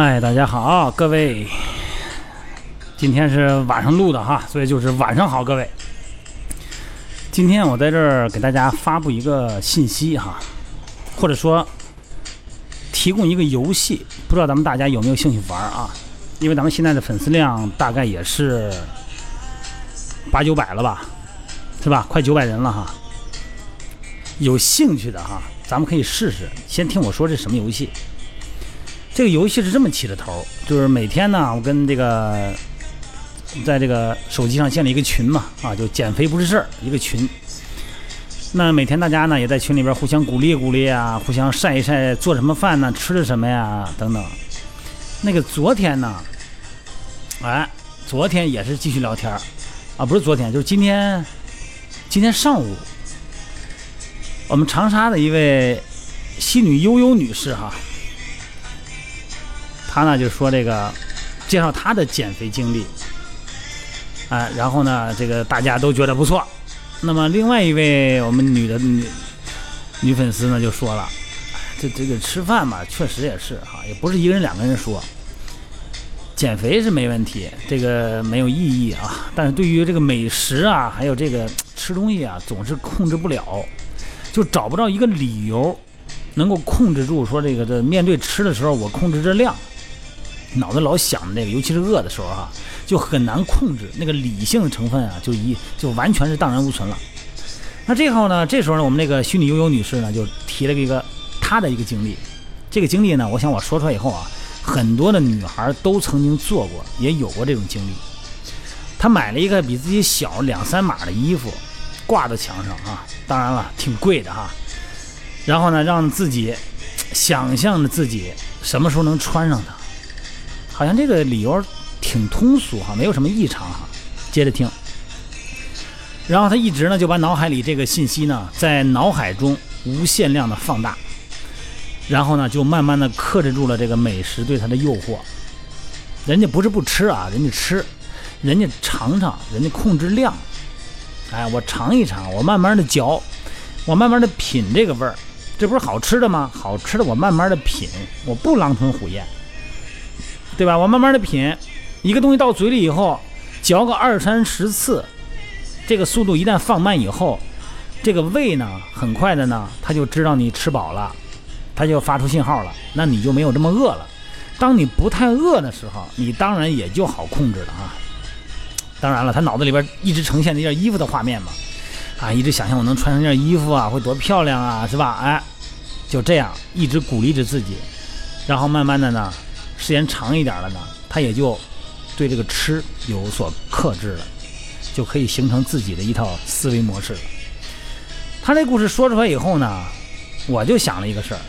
嗨，大家好，各位，今天是晚上录的哈，所以就是晚上好，各位。今天我在这儿给大家发布一个信息哈，或者说提供一个游戏，不知道咱们大家有没有兴趣玩啊？因为咱们现在的粉丝量大概也是八九百了吧，是吧？快九百人了哈。有兴趣的哈，咱们可以试试。先听我说这什么游戏。这个游戏是这么起的头，就是每天呢，我跟这个在这个手机上建了一个群嘛，啊，就减肥不是事儿一个群。那每天大家呢也在群里边互相鼓励鼓励啊，互相晒一晒做什么饭呢，吃的什么呀等等。那个昨天呢，哎，昨天也是继续聊天儿啊，不是昨天，就是今天，今天上午，我们长沙的一位西女悠悠女士哈。他呢就说这个，介绍他的减肥经历，哎，然后呢，这个大家都觉得不错。那么另外一位我们女的女女粉丝呢就说了，这这个吃饭嘛，确实也是哈，也不是一个人两个人说，减肥是没问题，这个没有意义啊。但是对于这个美食啊，还有这个吃东西啊，总是控制不了，就找不到一个理由能够控制住，说这个这面对吃的时候，我控制这量。脑子老想那个，尤其是饿的时候哈，就很难控制那个理性的成分啊，就一就完全是荡然无存了。那这后呢，这时候呢，我们那个虚拟悠悠女士呢，就提了一个她的一个经历。这个经历呢，我想我说出来以后啊，很多的女孩都曾经做过，也有过这种经历。她买了一个比自己小两三码的衣服，挂在墙上啊，当然了，挺贵的哈。然后呢，让自己想象着自己什么时候能穿上它。好像这个理由挺通俗哈，没有什么异常哈。接着听，然后他一直呢就把脑海里这个信息呢在脑海中无限量的放大，然后呢就慢慢的克制住了这个美食对他的诱惑。人家不是不吃啊，人家吃，人家尝尝，人家控制量。哎，我尝一尝，我慢慢的嚼，我慢慢的品这个味儿，这不是好吃的吗？好吃的我慢慢的品，我不狼吞虎咽。对吧？我慢慢的品，一个东西到嘴里以后，嚼个二三十次，这个速度一旦放慢以后，这个胃呢，很快的呢，它就知道你吃饱了，它就发出信号了，那你就没有这么饿了。当你不太饿的时候，你当然也就好控制了啊。当然了，他脑子里边一直呈现那件衣服的画面嘛，啊，一直想象我能穿上件衣服啊，会多漂亮啊，是吧？哎，就这样一直鼓励着自己，然后慢慢的呢。时间长一点了呢，他也就对这个吃有所克制了，就可以形成自己的一套思维模式了。他这故事说出来以后呢，我就想了一个事儿，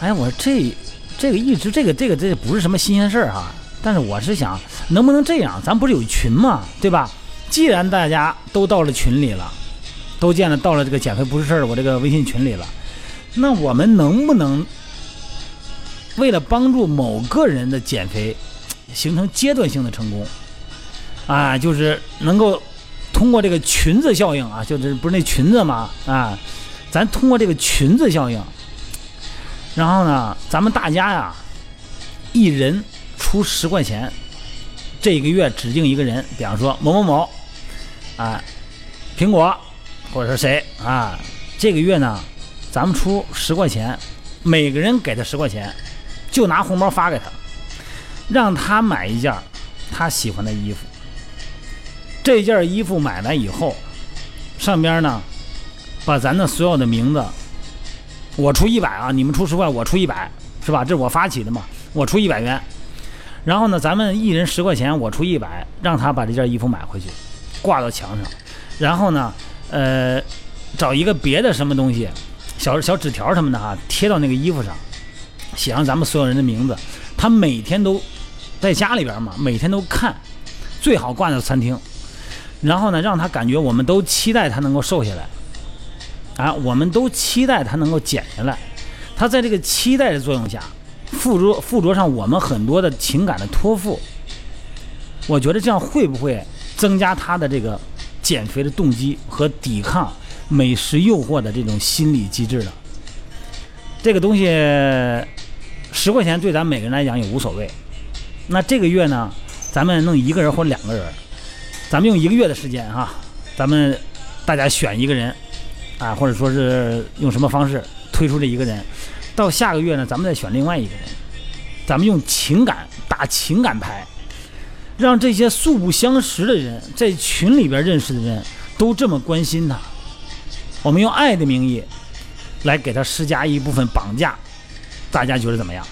哎，我这这个一直这个这个这不是什么新鲜事儿哈，但是我是想能不能这样，咱不是有群嘛，对吧？既然大家都到了群里了，都见了到了这个减肥不是事儿我这个微信群里了，那我们能不能？为了帮助某个人的减肥形成阶段性的成功，啊，就是能够通过这个裙子效应啊，就是不是那裙子吗？啊，咱通过这个裙子效应，然后呢，咱们大家呀，一人出十块钱，这一个月指定一个人，比方说某某某，啊，苹果，或者是谁啊，这个月呢，咱们出十块钱，每个人给他十块钱。就拿红包发给他，让他买一件他喜欢的衣服。这件衣服买来以后，上边呢，把咱的所有的名字，我出一百啊，你们出十块，我出一百，是吧？这是我发起的嘛，我出一百元。然后呢，咱们一人十块钱，我出一百，让他把这件衣服买回去，挂到墙上。然后呢，呃，找一个别的什么东西，小小纸条什么的哈，贴到那个衣服上。写上咱们所有人的名字，他每天都在家里边嘛，每天都看，最好挂在餐厅，然后呢，让他感觉我们都期待他能够瘦下来，啊，我们都期待他能够减下来，他在这个期待的作用下，附着附着上我们很多的情感的托付，我觉得这样会不会增加他的这个减肥的动机和抵抗美食诱惑的这种心理机制呢？这个东西。十块钱对咱每个人来讲也无所谓。那这个月呢，咱们弄一个人或两个人，咱们用一个月的时间哈，咱们大家选一个人啊，或者说是用什么方式推出这一个人，到下个月呢，咱们再选另外一个人，咱们用情感打情感牌，让这些素不相识的人在群里边认识的人都这么关心他，我们用爱的名义来给他施加一部分绑架，大家觉得怎么样？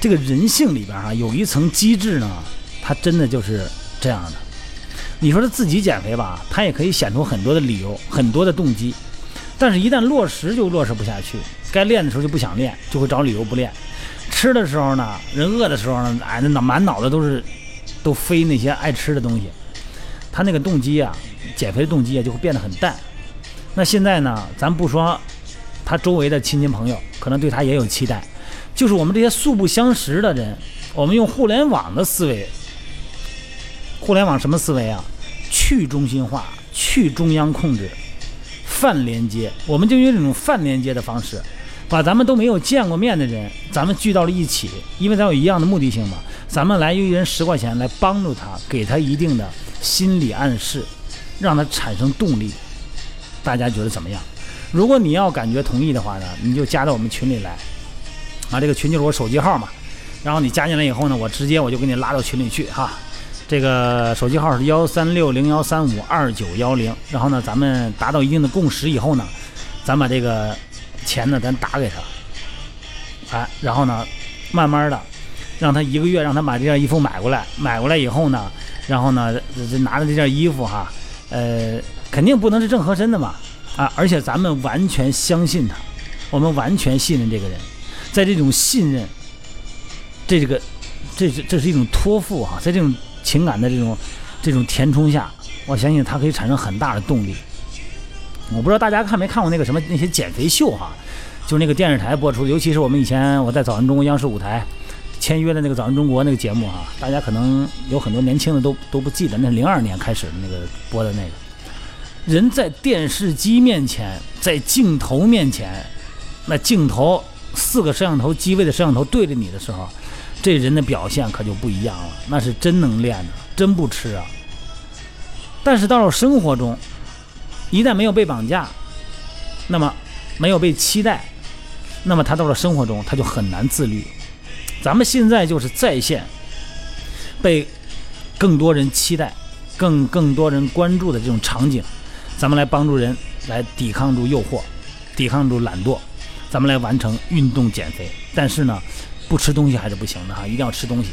这个人性里边啊，有一层机制呢，它真的就是这样的。你说他自己减肥吧，他也可以显出很多的理由、很多的动机，但是，一旦落实就落实不下去。该练的时候就不想练，就会找理由不练。吃的时候呢，人饿的时候呢，哎，那脑满脑子都是都飞那些爱吃的东西。他那个动机啊，减肥的动机啊，就会变得很淡。那现在呢，咱不说他周围的亲戚朋友，可能对他也有期待。就是我们这些素不相识的人，我们用互联网的思维，互联网什么思维啊？去中心化、去中央控制、泛连接，我们就用这种泛连接的方式，把咱们都没有见过面的人，咱们聚到了一起，因为咱有一样的目的性嘛，咱们来一人十块钱来帮助他，给他一定的心理暗示，让他产生动力。大家觉得怎么样？如果你要感觉同意的话呢，你就加到我们群里来。啊，这个群就是我手机号嘛，然后你加进来以后呢，我直接我就给你拉到群里去哈。这个手机号是幺三六零幺三五二九幺零，然后呢，咱们达到一定的共识以后呢，咱把这个钱呢，咱打给他，哎，然后呢，慢慢的让他一个月让他把这件衣服买过来，买过来以后呢，然后呢，这拿着这件衣服哈，呃，肯定不能是正合身的嘛，啊，而且咱们完全相信他，我们完全信任这个人。在这种信任，这这个，这是这是一种托付哈，在这种情感的这种这种填充下，我相信它可以产生很大的动力。我不知道大家看没看过那个什么那些减肥秀哈，就那个电视台播出，尤其是我们以前我在早安中国央视舞台签约的那个早安中国那个节目哈，大家可能有很多年轻的都都不记得，那零二年开始的那个播的那个，人在电视机面前，在镜头面前，那镜头。四个摄像头机位的摄像头对着你的时候，这人的表现可就不一样了，那是真能练的，真不吃啊。但是到了生活中，一旦没有被绑架，那么没有被期待，那么他到了生活中他就很难自律。咱们现在就是在线被更多人期待、更更多人关注的这种场景，咱们来帮助人来抵抗住诱惑，抵抗住懒惰。咱们来完成运动减肥，但是呢，不吃东西还是不行的哈，一定要吃东西。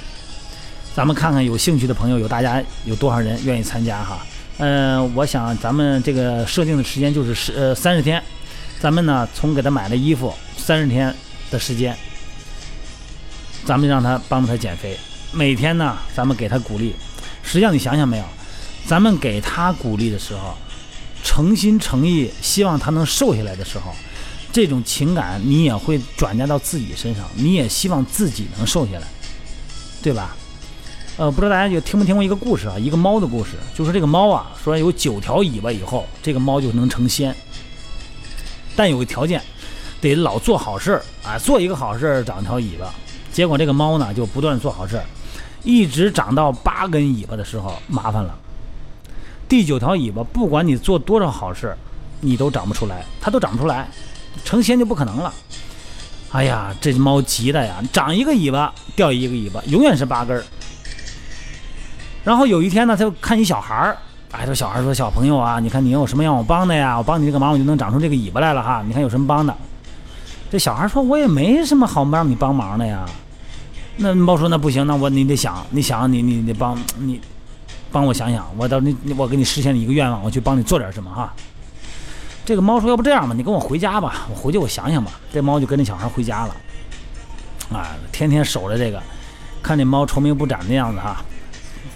咱们看看有兴趣的朋友有大家有多少人愿意参加哈？嗯，我想咱们这个设定的时间就是十呃三十天，咱们呢从给他买的衣服三十天的时间，咱们让他帮助他减肥，每天呢咱们给他鼓励。实际上你想想没有，咱们给他鼓励的时候，诚心诚意希望他能瘦下来的时候。这种情感你也会转嫁到自己身上，你也希望自己能瘦下来，对吧？呃，不知道大家有听没听过一个故事啊？一个猫的故事，就说这个猫啊，说有九条尾巴以后，这个猫就能成仙。但有个条件，得老做好事儿啊，做一个好事儿长条尾巴。结果这个猫呢，就不断做好事儿，一直长到八根尾巴的时候，麻烦了。第九条尾巴，不管你做多少好事，你都长不出来，它都长不出来。成仙就不可能了。哎呀，这猫急的呀，长一个尾巴掉一个尾巴，永远是八根儿。然后有一天呢，他就看一小孩儿，哎，这小孩说：“小朋友啊，你看你有什么让我帮的呀？我帮你这个忙，我就能长出这个尾巴来了哈。你看有什么帮的？”这小孩说：“我也没什么好让你帮忙的呀。”那猫说：“那不行，那我你得想，你想你你得帮你帮我想想，我到你我给你实现你一个愿望，我去帮你做点什么哈。”这个猫说：“要不这样吧，你跟我回家吧，我回去我想想吧。”这猫就跟那小孩回家了，啊，天天守着这个，看这猫愁眉不展的样子哈，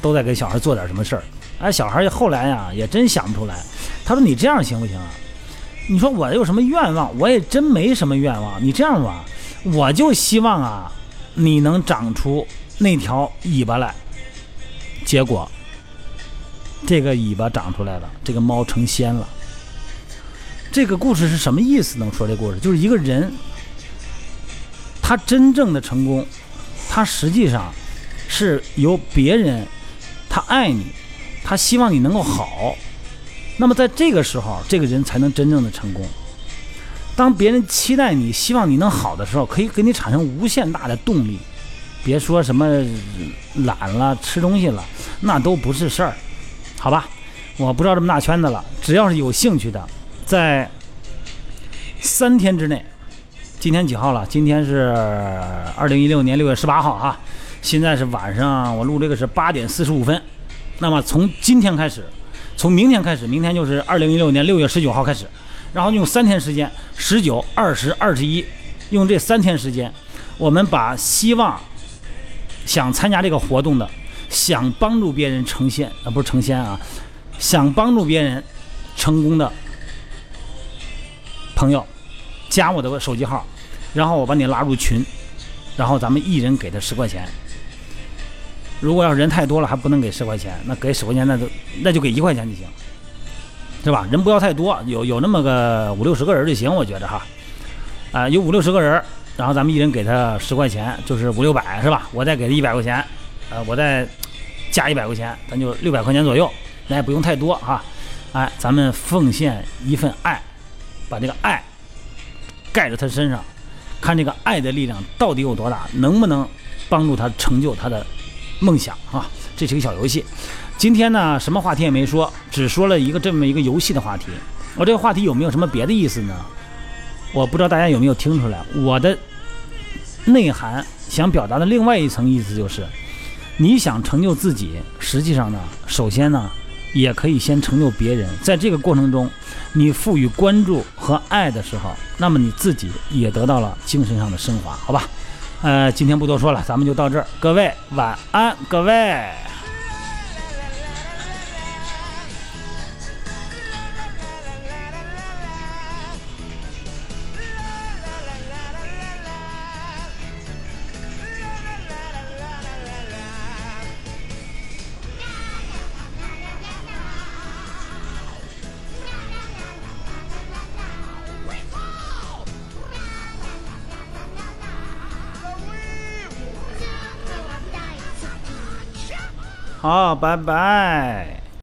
都在给小孩做点什么事儿。哎，小孩后来呀也真想不出来，他说：“你这样行不行啊？你说我有什么愿望？我也真没什么愿望。你这样吧，我就希望啊，你能长出那条尾巴来。”结果，这个尾巴长出来了，这个猫成仙了。这个故事是什么意思？能说这故事就是一个人，他真正的成功，他实际上是由别人，他爱你，他希望你能够好。那么在这个时候，这个人才能真正的成功。当别人期待你、希望你能好的时候，可以给你产生无限大的动力。别说什么懒了、吃东西了，那都不是事儿，好吧？我不知道这么大圈子了，只要是有兴趣的，在三天之内，今天几号了？今天是二零一六年六月十八号哈，现在是晚上，我录这个是八点四十五分。那么从今天开始，从明天开始，明天就是二零一六年六月十九号开始，然后用三天时间，十九、二十、二十一，用这三天时间，我们把希望想参加这个活动的，想帮助别人成仙啊，不是成仙啊。想帮助别人成功的朋友，加我的手机号，然后我把你拉入群，然后咱们一人给他十块钱。如果要人太多了还不能给十块钱，那给十块钱那就那就给一块钱就行，是吧？人不要太多，有有那么个五六十个人就行，我觉得哈。啊，有五六十个人，然后咱们一人给他十块钱，就是五六百，是吧？我再给他一百块钱，呃，我再加一百块钱，咱就六百块钱左右。那也不用太多哈，哎，咱们奉献一份爱，把这个爱盖在他身上，看这个爱的力量到底有多大，能不能帮助他成就他的梦想啊？这是个小游戏。今天呢，什么话题也没说，只说了一个这么一个游戏的话题。我这个话题有没有什么别的意思呢？我不知道大家有没有听出来，我的内涵想表达的另外一层意思就是，你想成就自己，实际上呢，首先呢。也可以先成就别人，在这个过程中，你赋予关注和爱的时候，那么你自己也得到了精神上的升华，好吧？呃，今天不多说了，咱们就到这儿，各位晚安，各位。好，拜拜。